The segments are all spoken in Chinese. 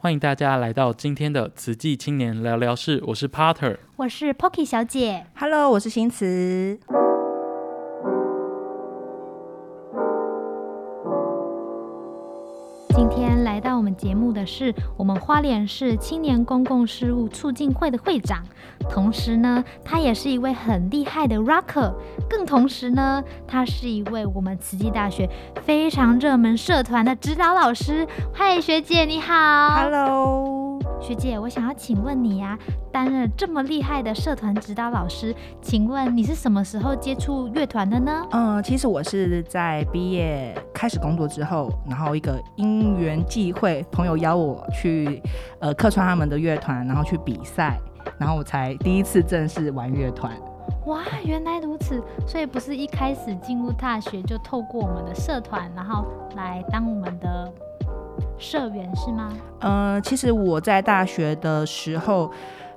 欢迎大家来到今天的慈济青年聊聊室，我是 Potter，我是 Pocky 小姐，Hello，我是新慈。节目的是我们花莲市青年公共事务促进会的会长，同时呢，他也是一位很厉害的 rocker，更同时呢，他是一位我们慈济大学非常热门社团的指导老师。嗨，学姐你好，Hello。学姐，我想要请问你呀、啊，担任这么厉害的社团指导老师，请问你是什么时候接触乐团的呢？嗯，其实我是在毕业开始工作之后，然后一个因缘际会，朋友邀我去呃客串他们的乐团，然后去比赛，然后我才第一次正式玩乐团。哇，原来如此，所以不是一开始进入大学就透过我们的社团，然后来当我们的。社员是吗？呃，其实我在大学的时候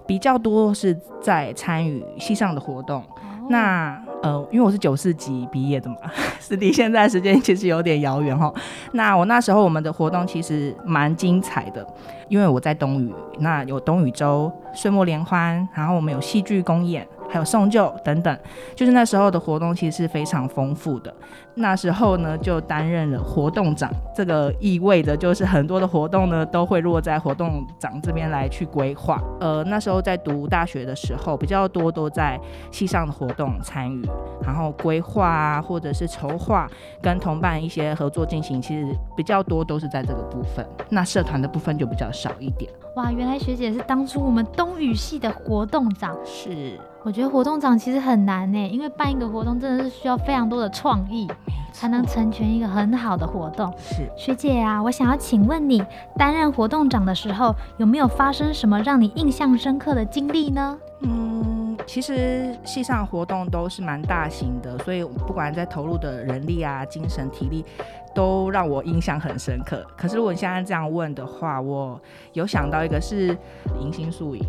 比较多是在参与系上的活动。哦、那呃，因为我是九四级毕业的嘛，是离现在时间其实有点遥远哈。那我那时候我们的活动其实蛮精彩的，因为我在东语，那有东语周、岁末联欢，然后我们有戏剧公演。还有送旧等等，就是那时候的活动其实是非常丰富的。那时候呢，就担任了活动长，这个意味着就是很多的活动呢都会落在活动长这边来去规划。呃，那时候在读大学的时候，比较多都在系上的活动参与，然后规划啊，或者是筹划，跟同伴一些合作进行，其实比较多都是在这个部分。那社团的部分就比较少一点。哇，原来学姐是当初我们东语系的活动长。是。我觉得活动长其实很难呢，因为办一个活动真的是需要非常多的创意，才能成全一个很好的活动。是。学姐啊，我想要请问你，担任活动长的时候，有没有发生什么让你印象深刻的经历呢？嗯，其实系上活动都是蛮大型的，所以不管在投入的人力啊、精神、体力，都让我印象很深刻。可是如果你现在这样问的话，我有想到一个是迎新宿营。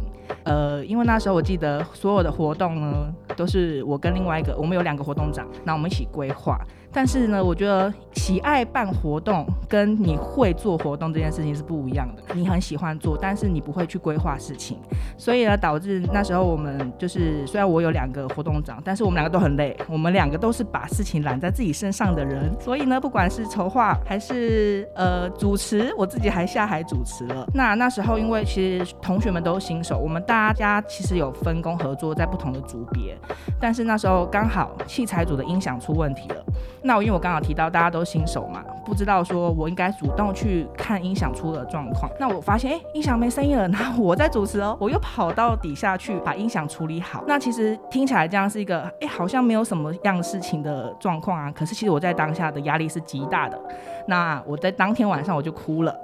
呃，因为那时候我记得所有的活动呢，都是我跟另外一个，我们有两个活动长，那我们一起规划。但是呢，我觉得喜爱办活动跟你会做活动这件事情是不一样的。你很喜欢做，但是你不会去规划事情，所以呢，导致那时候我们就是，虽然我有两个活动长，但是我们两个都很累。我们两个都是把事情揽在自己身上的人，所以呢，不管是筹划还是呃主持，我自己还下海主持了。那那时候因为其实同学们都是新手，我们大家其实有分工合作在不同的组别，但是那时候刚好器材组的音响出问题了。那我因为我刚好提到大家都新手嘛，不知道说我应该主动去看音响出了状况。那我发现哎，音响没声音了，然后我在主持哦，我又跑到底下去把音响处理好。那其实听起来这样是一个哎，好像没有什么样事情的状况啊。可是其实我在当下的压力是极大的。那我在当天晚上我就哭了。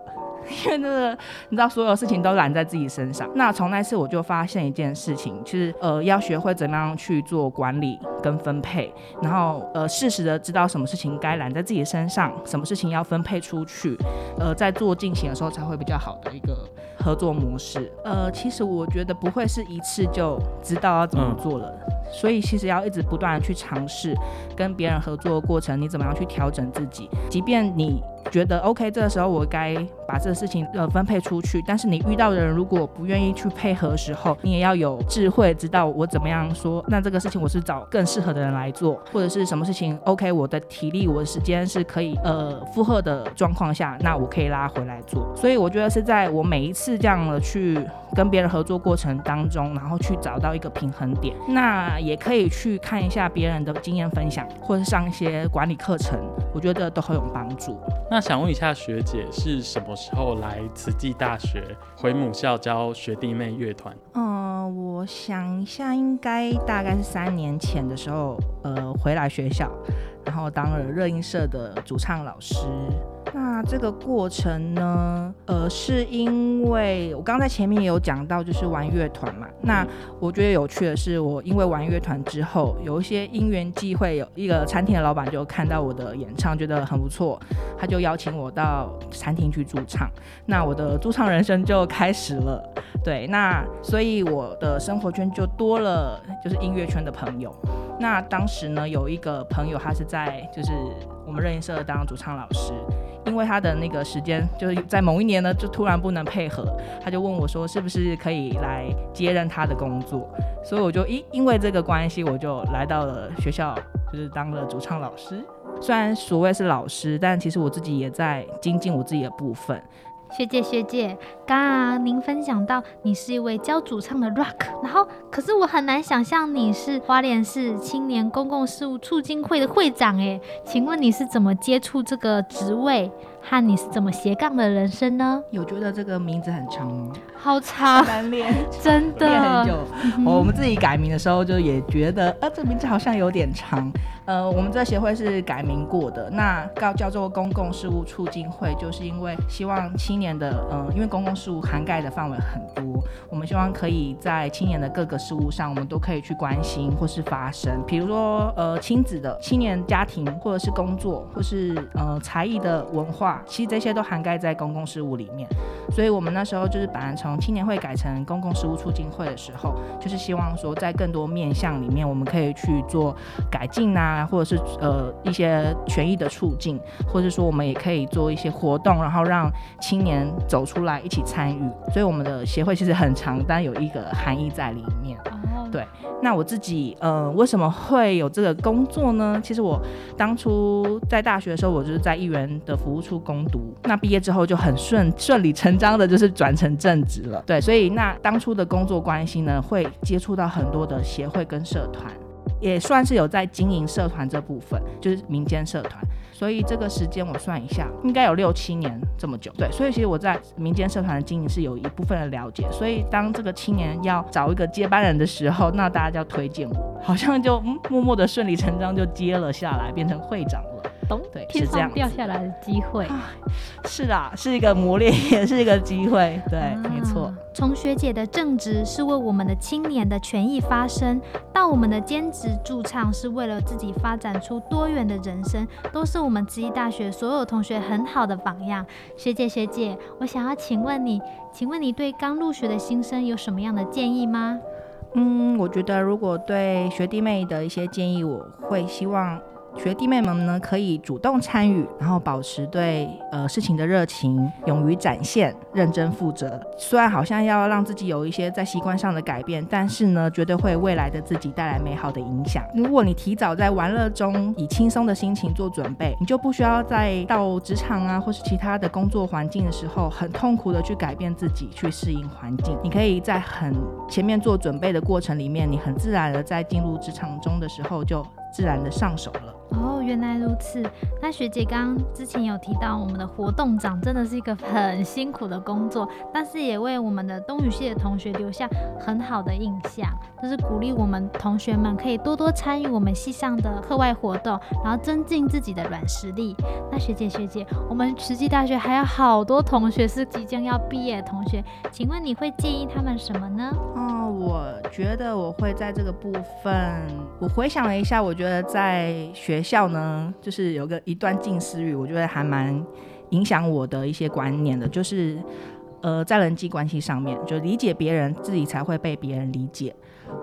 因为那个，你知道，所有事情都揽在自己身上。那从那次我就发现一件事情，其实呃，要学会怎么样去做管理跟分配，然后呃，适时的知道什么事情该揽在自己身上，什么事情要分配出去，呃，在做进行的时候才会比较好的一个合作模式。呃，其实我觉得不会是一次就知道要怎么做了，嗯、所以其实要一直不断的去尝试跟别人合作的过程，你怎么样去调整自己，即便你。觉得 OK，这个时候我该把这个事情呃分配出去。但是你遇到的人如果不愿意去配合的时候，你也要有智慧，知道我怎么样说。那这个事情我是找更适合的人来做，或者是什么事情 OK，我的体力、我的时间是可以呃负荷的状况下，那我可以拉回来做。所以我觉得是在我每一次这样的去跟别人合作过程当中，然后去找到一个平衡点。那也可以去看一下别人的经验分享，或者上一些管理课程，我觉得都很有帮助。那想问一下学姐，是什么时候来慈济大学回母校教学弟妹乐团？嗯、呃，我想一下，应该大概是三年前的时候，呃，回来学校，然后当了热音社的主唱老师。那这个过程呢，呃，是因为我刚在前面也有讲到，就是玩乐团嘛。那我觉得有趣的是，我因为玩乐团之后，有一些因缘际会，有一个餐厅的老板就看到我的演唱，觉得很不错，他就邀请我到餐厅去驻唱。那我的驻唱人生就开始了。对，那所以我的生活圈就多了，就是音乐圈的朋友。那当时呢，有一个朋友，他是在就是我们热音社当主唱老师。因为他的那个时间就是在某一年呢，就突然不能配合，他就问我说，是不是可以来接任他的工作？所以我就因因为这个关系，我就来到了学校，就是当了主唱老师。虽然所谓是老师，但其实我自己也在精进我自己的部分。学姐学姐，刚刚您分享到你是一位教主唱的 rock，然后可是我很难想象你是花莲市青年公共事务促进会的会长哎，请问你是怎么接触这个职位？和你是怎么斜杠的人生呢？有觉得这个名字很长吗？好长，难练，真的练很久。我们自己改名的时候就也觉得，呃，这名字好像有点长。呃，我们这协会是改名过的，那叫叫做公共事务促进会，就是因为希望青年的，嗯、呃，因为公共事务涵盖的范围很多，我们希望可以在青年的各个事务上，我们都可以去关心或是发声。比如说，呃，亲子的青年家庭，或者是工作，或是呃才艺的文化，其实这些都涵盖在公共事务里面。所以我们那时候就是把从青年会改成公共事务促进会的时候，就是希望说在更多面向里面，我们可以去做改进啊。或者是呃一些权益的促进，或者说我们也可以做一些活动，然后让青年走出来一起参与。所以我们的协会其实很长，但有一个含义在里面。对，那我自己呃为什么会有这个工作呢？其实我当初在大学的时候，我就是在议员的服务处攻读，那毕业之后就很顺顺理成章的就是转成正职了。对，所以那当初的工作关系呢，会接触到很多的协会跟社团。也算是有在经营社团这部分，就是民间社团，所以这个时间我算一下，应该有六七年这么久。对，所以其实我在民间社团的经营是有一部分的了解。所以当这个青年要找一个接班人的时候，那大家就推荐我，好像就默默的顺理成章就接了下来，变成会长了。懂，对，是这样掉下来的机会，是啊，是一个磨练，也是一个机会，对，啊、没错。从学姐的正职是为我们的青年的权益发声，到我们的兼职驻唱是为了自己发展出多元的人生，都是我们职业大学所有同学很好的榜样。学姐学姐，我想要请问你，请问你对刚入学的新生有什么样的建议吗？嗯，我觉得如果对学弟妹的一些建议，我会希望。学弟妹们呢，可以主动参与，然后保持对呃事情的热情，勇于展现，认真负责。虽然好像要让自己有一些在习惯上的改变，但是呢，绝对会未来的自己带来美好的影响。如果你提早在玩乐中以轻松的心情做准备，你就不需要在到职场啊或是其他的工作环境的时候，很痛苦的去改变自己，去适应环境。你可以在很前面做准备的过程里面，你很自然的在进入职场中的时候就自然的上手了。哦，原来如此。那学姐刚刚之前有提到，我们的活动长真的是一个很辛苦的工作，但是也为我们的东语系的同学留下很好的印象，就是鼓励我们同学们可以多多参与我们系上的课外活动，然后增进自己的软实力。那学姐学姐，我们慈济大学还有好多同学是即将要毕业的同学，请问你会建议他们什么呢？哦，我觉得我会在这个部分，我回想了一下，我觉得在学。校呢，就是有个一段近思语，我觉得还蛮影响我的一些观念的，就是呃，在人际关系上面，就理解别人，自己才会被别人理解。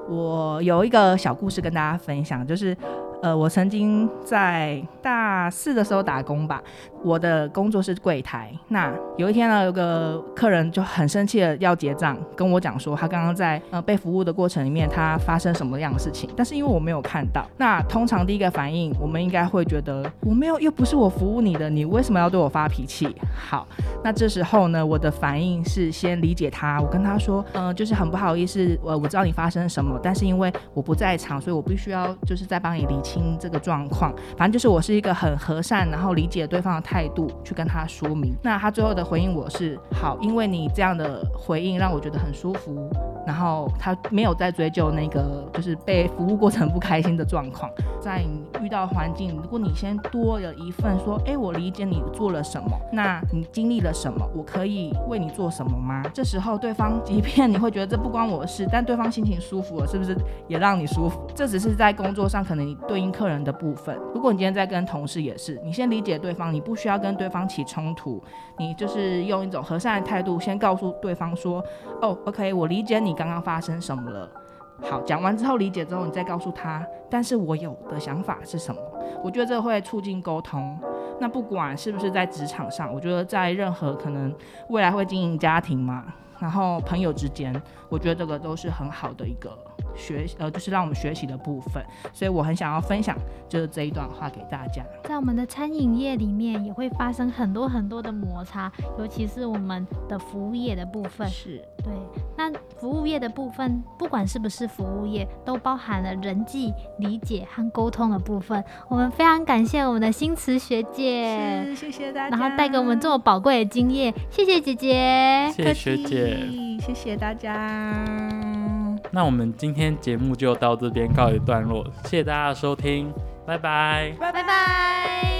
我有一个小故事跟大家分享，就是。呃，我曾经在大四的时候打工吧，我的工作是柜台。那有一天呢，有个客人就很生气的要结账，跟我讲说他刚刚在呃被服务的过程里面，他发生什么样的事情。但是因为我没有看到，那通常第一个反应，我们应该会觉得我没有，又不是我服务你的，你为什么要对我发脾气？好，那这时候呢，我的反应是先理解他，我跟他说，嗯、就是很不好意思，我我知道你发生什么，但是因为我不在场，所以我必须要就是再帮你理。清这个状况，反正就是我是一个很和善，然后理解对方的态态度去跟他说明。那他最后的回应我是好，因为你这样的回应让我觉得很舒服。然后他没有再追究那个就是被服务过程不开心的状况。在你遇到环境，如果你先多了一份说，哎，我理解你做了什么，那你经历了什么，我可以为你做什么吗？这时候对方即便你会觉得这不关我的事，但对方心情舒服了，是不是也让你舒服？这只是在工作上可能你。对应客人的部分，如果你今天在跟同事也是，你先理解对方，你不需需要跟对方起冲突，你就是用一种和善的态度，先告诉对方说，哦，OK，我理解你刚刚发生什么了。好，讲完之后理解之后，你再告诉他，但是我有的想法是什么？我觉得这会促进沟通。那不管是不是在职场上，我觉得在任何可能未来会经营家庭嘛，然后朋友之间，我觉得这个都是很好的一个。学呃，就是让我们学习的部分，所以我很想要分享，就是这一段话给大家。在我们的餐饮业里面，也会发生很多很多的摩擦，尤其是我们的服务业的部分。是对。那服务业的部分，不管是不是服务业，都包含了人际理解和沟通的部分。我们非常感谢我们的新慈学姐，谢谢大家，然后带给我们这么宝贵的经验，谢谢姐姐，谢谢学姐，谢谢大家。那我们今天节目就到这边告一段落，谢谢大家的收听，拜拜，拜拜。